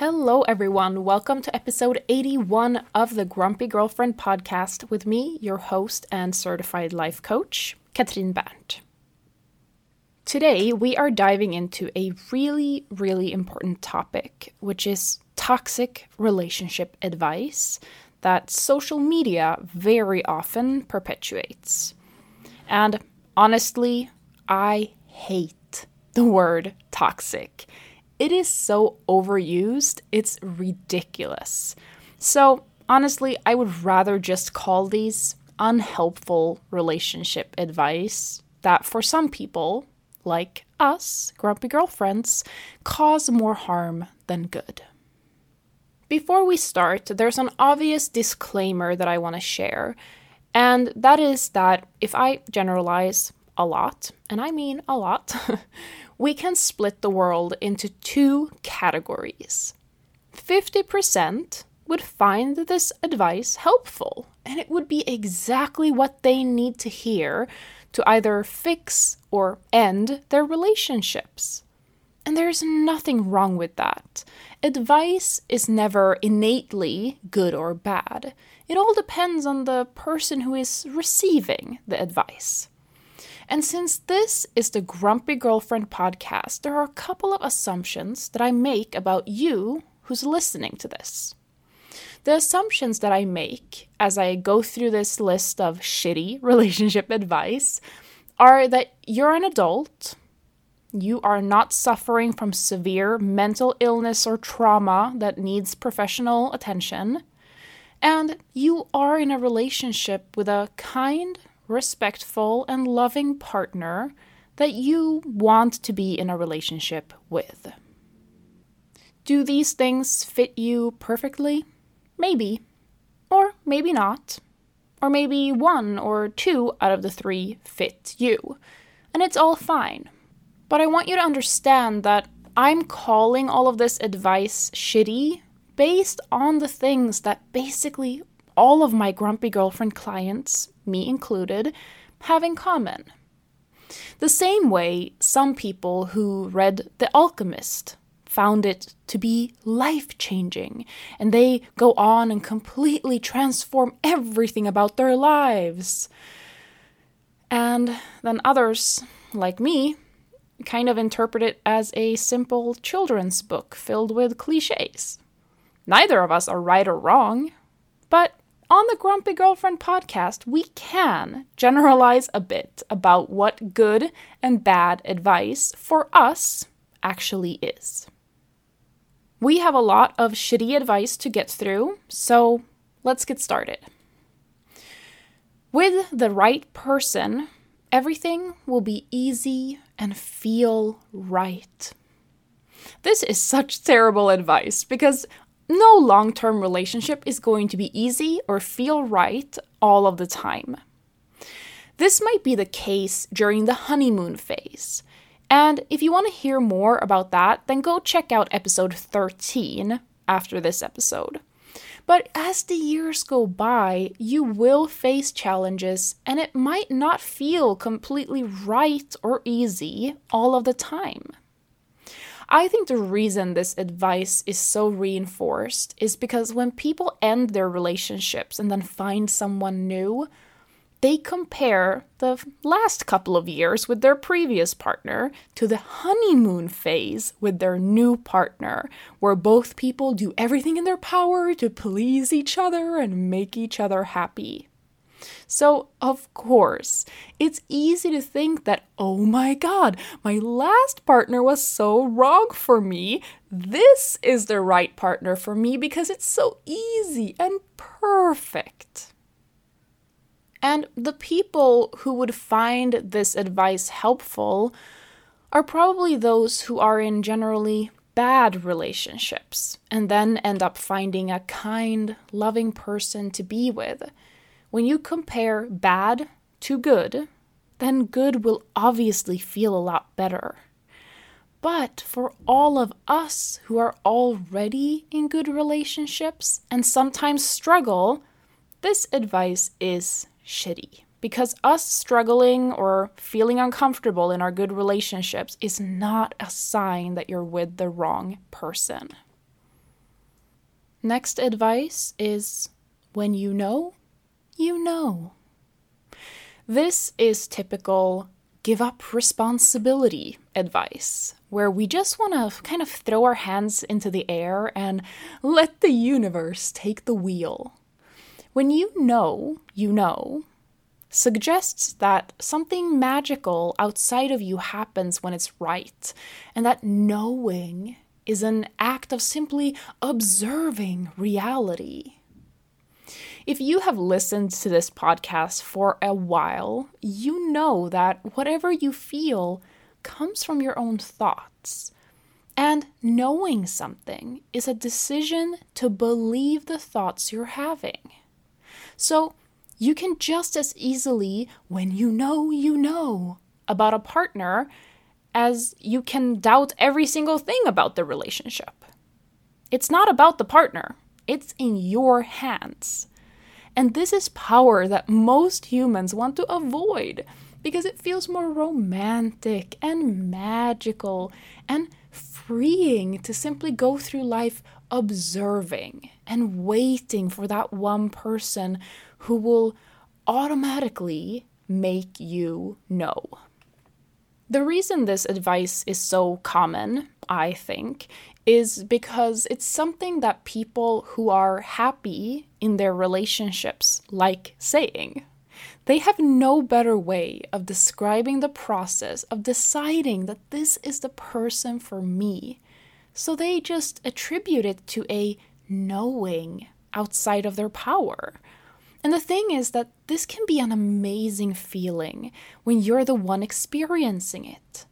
Hello, everyone. Welcome to episode 81 of the Grumpy Girlfriend podcast with me, your host and certified life coach, Katrin Berndt. Today, we are diving into a really, really important topic, which is toxic relationship advice that social media very often perpetuates. And honestly, I hate the word toxic. It is so overused, it's ridiculous. So, honestly, I would rather just call these unhelpful relationship advice that for some people, like us, grumpy girlfriends, cause more harm than good. Before we start, there's an obvious disclaimer that I want to share, and that is that if I generalize a lot, and I mean a lot, we can split the world into two categories. 50% would find this advice helpful, and it would be exactly what they need to hear to either fix or end their relationships. And there's nothing wrong with that. Advice is never innately good or bad. It all depends on the person who is receiving the advice. And since this is the Grumpy Girlfriend podcast, there are a couple of assumptions that I make about you who's listening to this. The assumptions that I make as I go through this list of shitty relationship advice are that you're an adult, you are not suffering from severe mental illness or trauma that needs professional attention, and you are in a relationship with a kind, respectful, and loving partner that you want to be in a relationship with. Do these things fit you perfectly? Maybe. Or maybe not. Or maybe one or two out of the three fit you. And it's all fine. But I want you to understand that I'm calling all of this advice shitty based on the things that basically all of my grumpy girlfriend clients me included, have in common. The same way some people who read The Alchemist found it to be life changing, and they go on and completely transform everything about their lives. And then others, like me, kind of interpret it as a simple children's book filled with cliches. Neither of us are right or wrong, but on the Grumpy Girlfriend podcast, we can generalize a bit about what good and bad advice for us actually is. We have a lot of shitty advice to get through, so let's get started. With the right person, everything will be easy and feel right. This is such terrible advice because no long term relationship is going to be easy or feel right all of the time. This might be the case during the honeymoon phase. And if you want to hear more about that, then go check out episode 13 after this episode. But as the years go by, you will face challenges and it might not feel completely right or easy all of the time. I think the reason this advice is so reinforced is because when people end their relationships and then find someone new, they compare the last couple of years with their previous partner to the honeymoon phase with their new partner, where both people do everything in their power to please each other and make each other happy. So, of course, it's easy to think that, oh my god, my last partner was so wrong for me. This is the right partner for me because it's so easy and perfect. And the people who would find this advice helpful are probably those who are in generally bad relationships and then end up finding a kind, loving person to be with. When you compare bad to good, then good will obviously feel a lot better. But for all of us who are already in good relationships and sometimes struggle, this advice is shitty. Because us struggling or feeling uncomfortable in our good relationships is not a sign that you're with the wrong person. Next advice is when you know, you know. This is typical give up responsibility advice, where we just want to kind of throw our hands into the air and let the universe take the wheel. When you know, you know, suggests that something magical outside of you happens when it's right, and that knowing is an act of simply observing reality. If you have listened to this podcast for a while, you know that whatever you feel comes from your own thoughts. And knowing something is a decision to believe the thoughts you're having. So you can just as easily, when you know you know about a partner, as you can doubt every single thing about the relationship. It's not about the partner, it's in your hands. And this is power that most humans want to avoid because it feels more romantic and magical and freeing to simply go through life observing and waiting for that one person who will automatically make you know. The reason this advice is so common, I think, is because it's something that people who are happy in their relationships like saying. They have no better way of describing the process of deciding that this is the person for me. So they just attribute it to a knowing outside of their power. And the thing is that this can be an amazing feeling when you're the one experiencing it.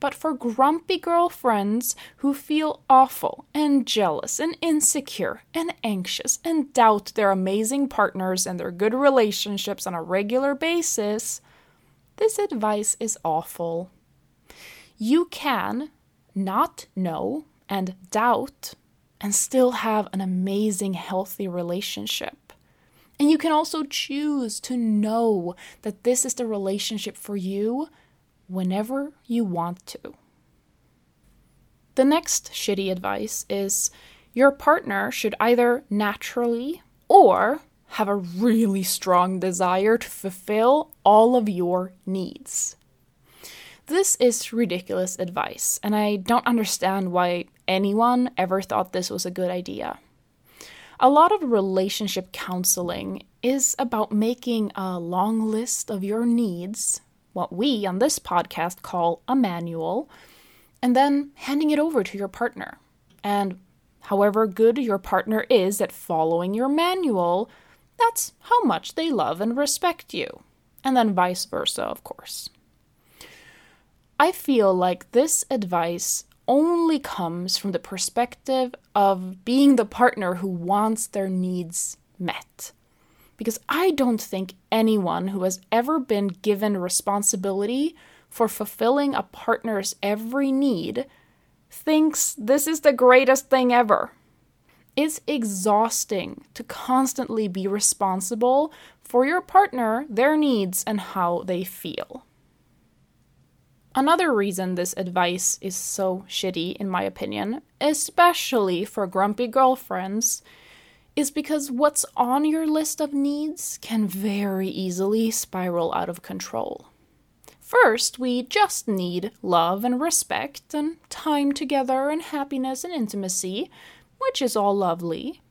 But for grumpy girlfriends who feel awful and jealous and insecure and anxious and doubt their amazing partners and their good relationships on a regular basis, this advice is awful. You can not know and doubt and still have an amazing, healthy relationship. And you can also choose to know that this is the relationship for you whenever you want to. The next shitty advice is your partner should either naturally or have a really strong desire to fulfill all of your needs. This is ridiculous advice, and I don't understand why anyone ever thought this was a good idea. A lot of relationship counseling is about making a long list of your needs what we on this podcast call a manual, and then handing it over to your partner. And however good your partner is at following your manual, that's how much they love and respect you. And then vice versa, of course. I feel like this advice only comes from the perspective of being the partner who wants their needs met because I don't think anyone who has ever been given responsibility for fulfilling a partner's every need thinks this is the greatest thing ever. It's exhausting to constantly be responsible for your partner, their needs, and how they feel. Another reason this advice is so shitty, in my opinion, especially for grumpy girlfriends, is because what's on your list of needs can very easily spiral out of control. First, we just need love and respect and time together and happiness and intimacy, which is all lovely.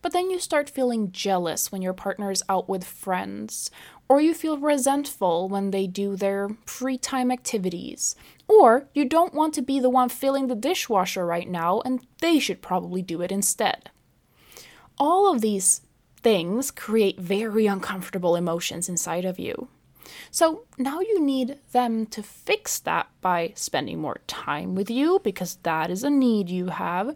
But then you start feeling jealous when your partner is out with friends, or you feel resentful when they do their free time activities, or you don't want to be the one filling the dishwasher right now and they should probably do it instead all of these things create very uncomfortable emotions inside of you. So now you need them to fix that by spending more time with you because that is a need you have,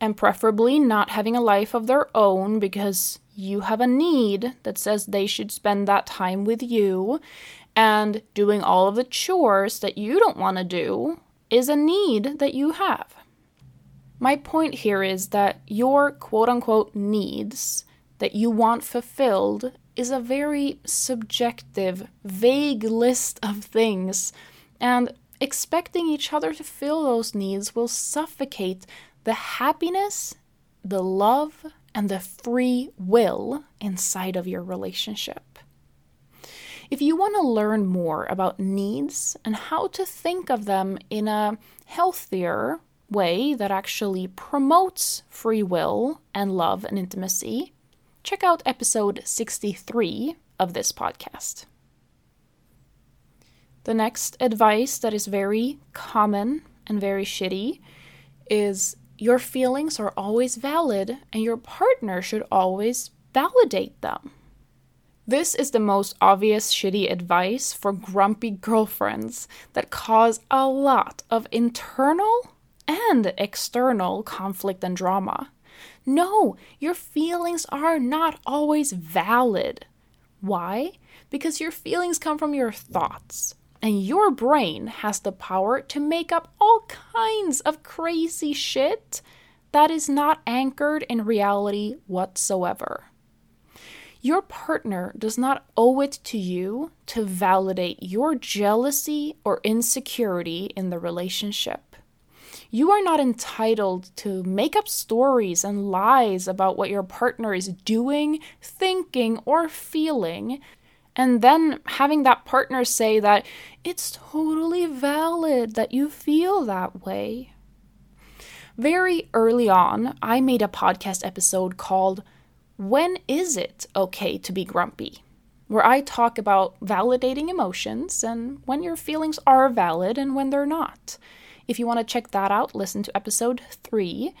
and preferably not having a life of their own because you have a need that says they should spend that time with you, and doing all of the chores that you don't want to do is a need that you have. My point here is that your quote unquote needs that you want fulfilled is a very subjective, vague list of things, and expecting each other to fill those needs will suffocate the happiness the love and the free will inside of your relationship. If you want to learn more about needs and how to think of them in a healthier way that actually promotes free will and love and intimacy, check out episode 63 of this podcast. The next advice that is very common and very shitty is your feelings are always valid and your partner should always validate them. This is the most obvious shitty advice for grumpy girlfriends that cause a lot of internal and external conflict and drama. No, your feelings are not always valid. Why? Because your feelings come from your thoughts. And your brain has the power to make up all kinds of crazy shit that is not anchored in reality whatsoever. Your partner does not owe it to you to validate your jealousy or insecurity in the relationship. You are not entitled to make up stories and lies about what your partner is doing, thinking, or feeling and then having that partner say that it's totally valid that you feel that way. Very early on, I made a podcast episode called When Is It Okay to Be Grumpy? where I talk about validating emotions and when your feelings are valid and when they're not. If you want to check that out, listen to episode three.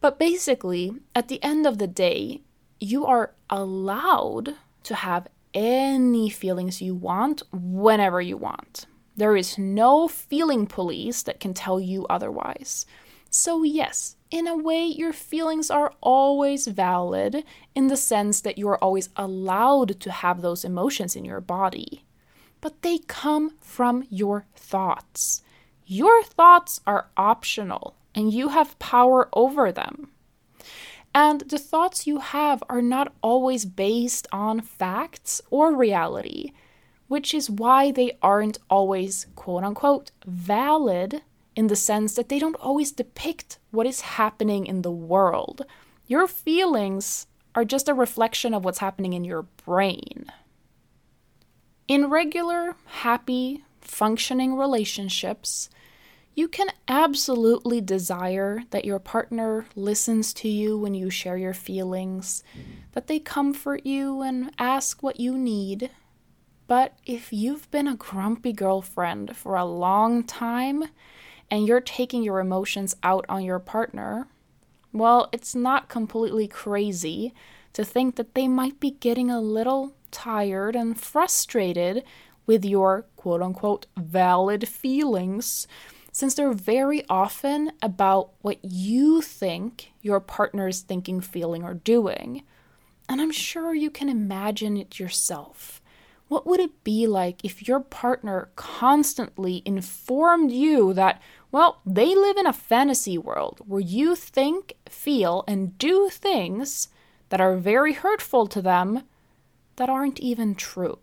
But basically, at the end of the day, you are allowed to have any feelings you want whenever you want. There is no feeling police that can tell you otherwise. So, yes, in a way, your feelings are always valid in the sense that you are always allowed to have those emotions in your body. But they come from your thoughts. Your thoughts are optional and you have power over them. And the thoughts you have are not always based on facts or reality, which is why they aren't always quote unquote valid in the sense that they don't always depict what is happening in the world. Your feelings are just a reflection of what's happening in your brain. In regular, happy, functioning relationships, you can absolutely desire that your partner listens to you when you share your feelings, that they comfort you and ask what you need. But if you've been a grumpy girlfriend for a long time and you're taking your emotions out on your partner, well, it's not completely crazy to think that they might be getting a little tired and frustrated with your quote unquote valid feelings since they're very often about what you think your partner is thinking, feeling, or doing. And I'm sure you can imagine it yourself. What would it be like if your partner constantly informed you that, well, they live in a fantasy world where you think, feel, and do things that are very hurtful to them that aren't even true?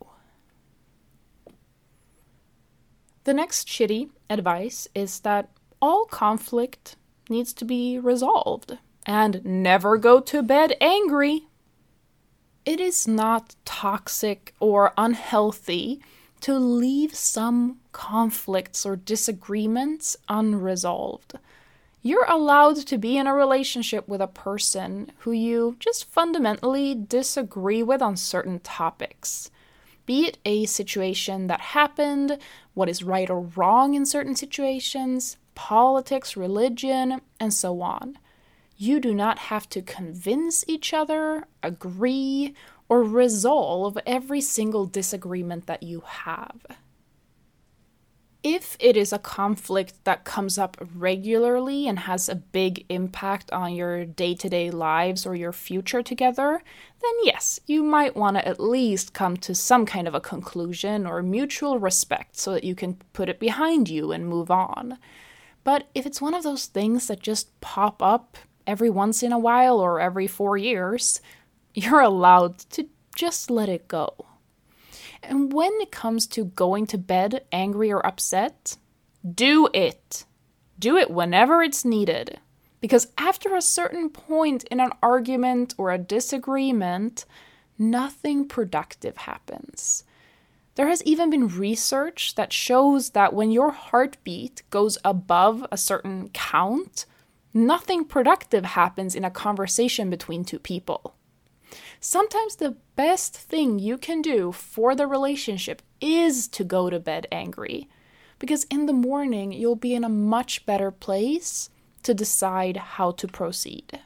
The next shitty advice is that all conflict needs to be resolved and never go to bed angry. It is not toxic or unhealthy to leave some conflicts or disagreements unresolved. You're allowed to be in a relationship with a person who you just fundamentally disagree with on certain topics be it a situation that happened, what is right or wrong in certain situations, politics, religion, and so on. You do not have to convince each other, agree, or resolve every single disagreement that you have if it is a conflict that comes up regularly and has a big impact on your day to day lives or your future together, then yes, you might want to at least come to some kind of a conclusion or mutual respect so that you can put it behind you and move on. But if it's one of those things that just pop up every once in a while or every four years, you're allowed to just let it go. And when it comes to going to bed angry or upset, do it. Do it whenever it's needed. Because after a certain point in an argument or a disagreement, nothing productive happens. There has even been research that shows that when your heartbeat goes above a certain count, nothing productive happens in a conversation between two people. Sometimes the best thing you can do for the relationship is to go to bed angry, because in the morning you'll be in a much better place to decide how to proceed.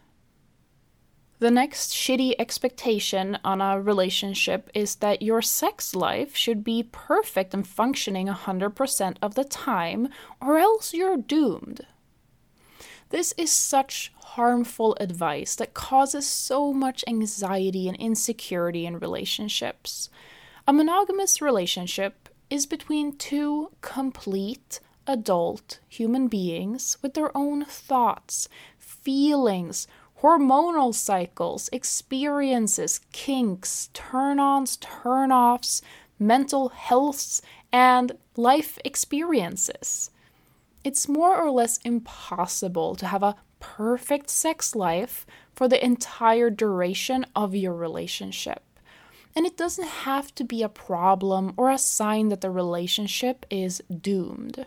The next shitty expectation on a relationship is that your sex life should be perfect and functioning 100% of the time, or else you're doomed. This is such harmful advice that causes so much anxiety and insecurity in relationships. A monogamous relationship is between two complete adult human beings with their own thoughts, feelings, hormonal cycles, experiences, kinks, turn ons, turn offs, mental healths, and life experiences. It's more or less impossible to have a perfect sex life for the entire duration of your relationship. And it doesn't have to be a problem or a sign that the relationship is doomed.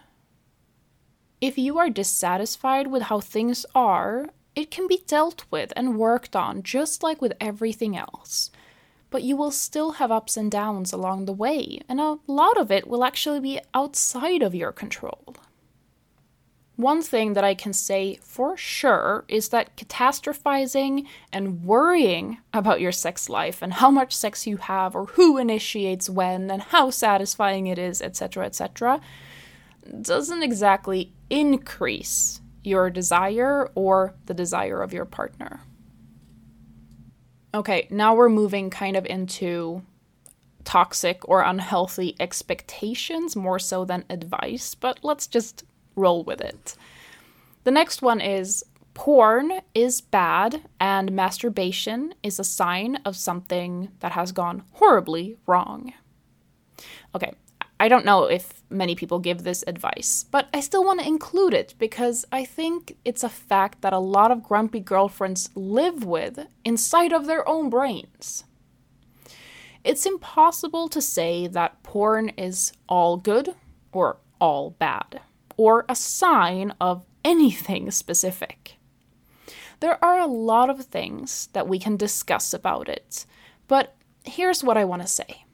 If you are dissatisfied with how things are it can be dealt with and worked on just like with everything else. But you will still have ups and downs along the way, and a lot of it will actually be outside of your control. One thing that I can say for sure is that catastrophizing and worrying about your sex life and how much sex you have or who initiates when and how satisfying it is, etc., etc., doesn't exactly increase your desire or the desire of your partner. Okay, now we're moving kind of into toxic or unhealthy expectations more so than advice, but let's just roll with it. The next one is porn is bad and masturbation is a sign of something that has gone horribly wrong. Okay, I don't know if many people give this advice, but I still want to include it because I think it's a fact that a lot of grumpy girlfriends live with inside of their own brains. It's impossible to say that porn is all good or all bad, or a sign of anything specific. There are a lot of things that we can discuss about it, but here's what I want to say.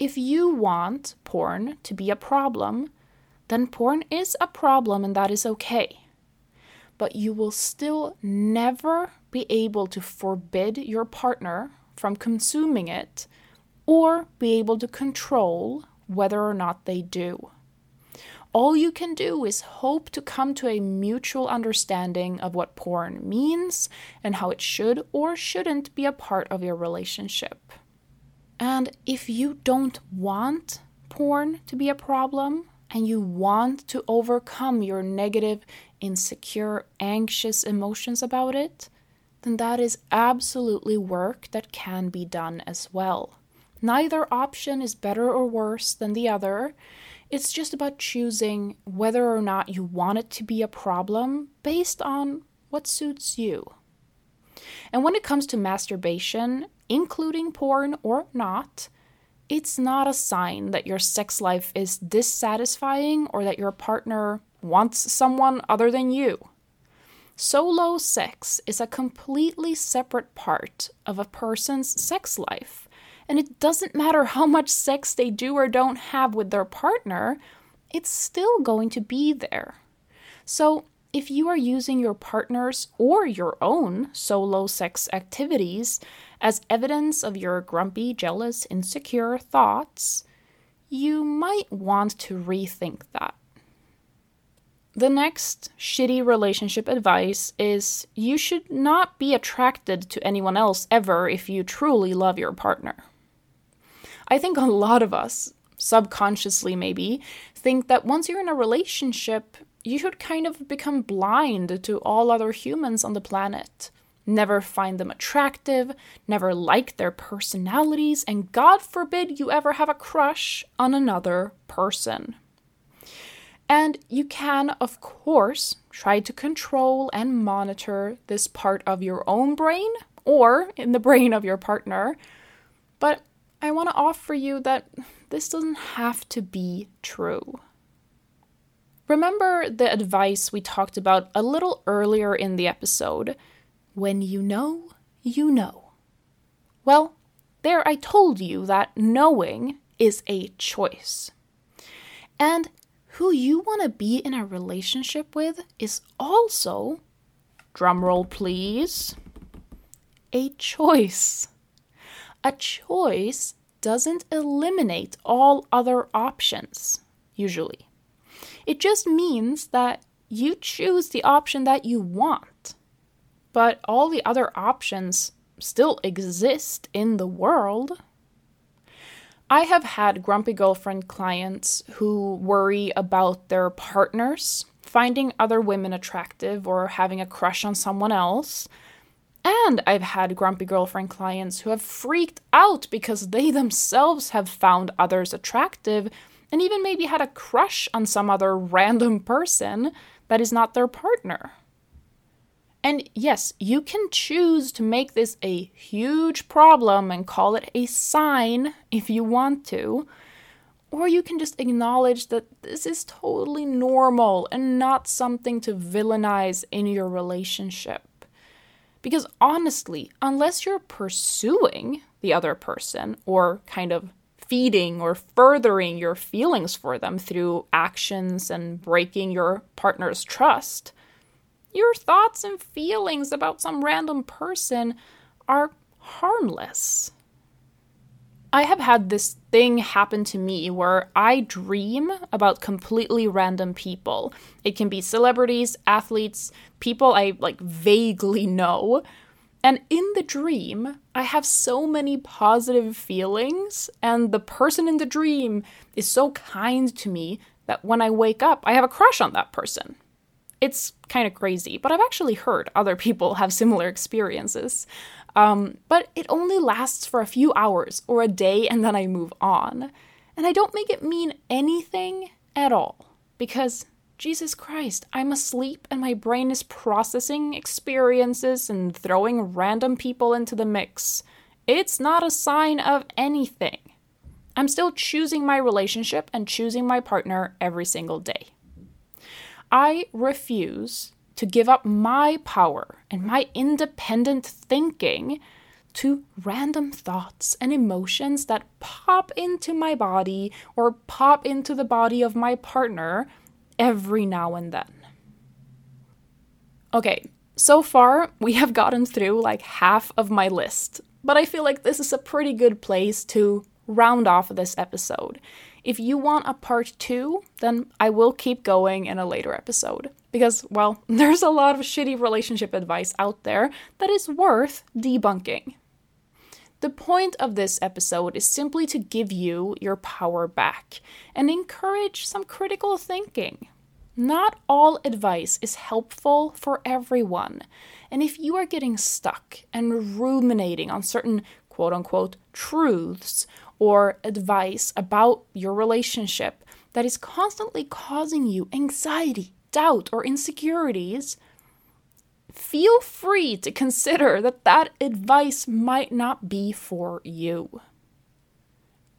If you want porn to be a problem, then porn is a problem and that is okay. But you will still never be able to forbid your partner from consuming it or be able to control whether or not they do. All you can do is hope to come to a mutual understanding of what porn means and how it should or shouldn't be a part of your relationship. And if you don't want porn to be a problem and you want to overcome your negative, insecure, anxious emotions about it, then that is absolutely work that can be done as well. Neither option is better or worse than the other. It's just about choosing whether or not you want it to be a problem based on what suits you. And when it comes to masturbation, including porn or not, it's not a sign that your sex life is dissatisfying or that your partner wants someone other than you. Solo sex is a completely separate part of a person's sex life, and it doesn't matter how much sex they do or don't have with their partner, it's still going to be there. So, if you are using your partner's or your own solo sex activities as evidence of your grumpy, jealous, insecure thoughts, you might want to rethink that. The next shitty relationship advice is you should not be attracted to anyone else ever if you truly love your partner. I think a lot of us, subconsciously maybe, think that once you're in a relationship, you should kind of become blind to all other humans on the planet never find them attractive, never like their personalities, and God forbid you ever have a crush on another person. And you can, of course, try to control and monitor this part of your own brain or in the brain of your partner. But I want to offer you that this doesn't have to be true. Remember the advice we talked about a little earlier in the episode? When you know, you know. Well, there I told you that knowing is a choice. And who you want to be in a relationship with is also, drumroll please, a choice. A choice doesn't eliminate all other options, usually. It just means that you choose the option that you want. But all the other options still exist in the world. I have had grumpy girlfriend clients who worry about their partners finding other women attractive or having a crush on someone else. And I've had grumpy girlfriend clients who have freaked out because they themselves have found others attractive and even maybe had a crush on some other random person that is not their partner. And yes, you can choose to make this a huge problem and call it a sign if you want to. Or you can just acknowledge that this is totally normal and not something to villainize in your relationship. Because honestly, unless you're pursuing the other person or kind of feeding or furthering your feelings for them through actions and breaking your partner's trust, your thoughts and feelings about some random person are harmless. I have had this thing happen to me where I dream about completely random people. It can be celebrities, athletes, people I like vaguely know. And in the dream, I have so many positive feelings, and the person in the dream is so kind to me that when I wake up, I have a crush on that person. It's kind of crazy, but I've actually heard other people have similar experiences. Um, but it only lasts for a few hours or a day and then I move on. And I don't make it mean anything at all because Jesus Christ, I'm asleep and my brain is processing experiences and throwing random people into the mix. It's not a sign of anything. I'm still choosing my relationship and choosing my partner every single day. I refuse to give up my power and my independent thinking to random thoughts and emotions that pop into my body or pop into the body of my partner every now and then. Okay, so far we have gotten through like half of my list, but I feel like this is a pretty good place to round off this episode. If you want a part two, then I will keep going in a later episode. Because, well, there's a lot of shitty relationship advice out there that is worth debunking. The point of this episode is simply to give you your power back and encourage some critical thinking. Not all advice is helpful for everyone, and if you are getting stuck and ruminating on certain quote unquote truths or advice about your relationship that is constantly causing you anxiety, doubt, or insecurities, feel free to consider that that advice might not be for you.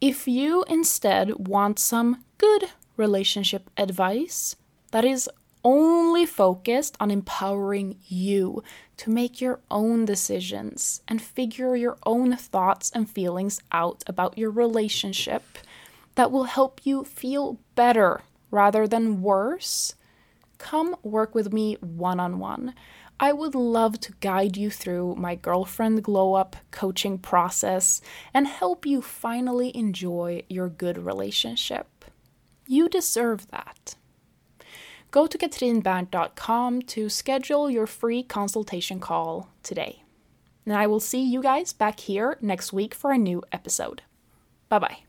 If you instead want some good relationship advice that is only focused on empowering you to make your own decisions and figure your own thoughts and feelings out about your relationship that will help you feel better rather than worse, come work with me one on one. I would love to guide you through my girlfriend glow up coaching process and help you finally enjoy your good relationship. You deserve that go to katrinberndt.com to schedule your free consultation call today. And I will see you guys back here next week for a new episode. Bye bye.